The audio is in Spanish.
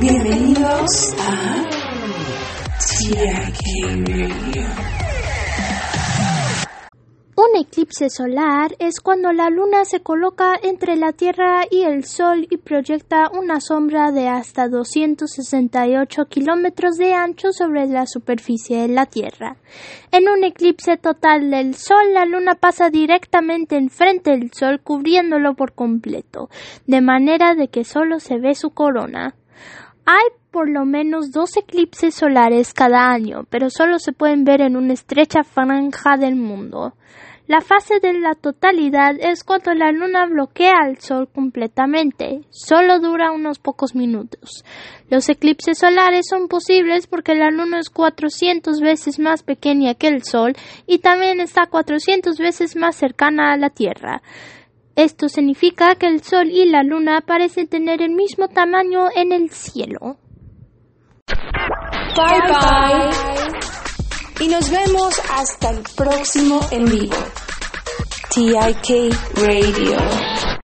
Bienvenidos a. Un eclipse solar es cuando la luna se coloca entre la Tierra y el Sol y proyecta una sombra de hasta 268 kilómetros de ancho sobre la superficie de la Tierra. En un eclipse total del Sol, la luna pasa directamente enfrente del Sol cubriéndolo por completo, de manera de que solo se ve su corona. Hay por lo menos dos eclipses solares cada año, pero solo se pueden ver en una estrecha franja del mundo. La fase de la totalidad es cuando la luna bloquea al sol completamente. Solo dura unos pocos minutos. Los eclipses solares son posibles porque la luna es 400 veces más pequeña que el sol y también está 400 veces más cercana a la Tierra. Esto significa que el sol y la luna parecen tener el mismo tamaño en el cielo. Bye bye. Y nos vemos hasta el próximo en vivo. TIK Radio.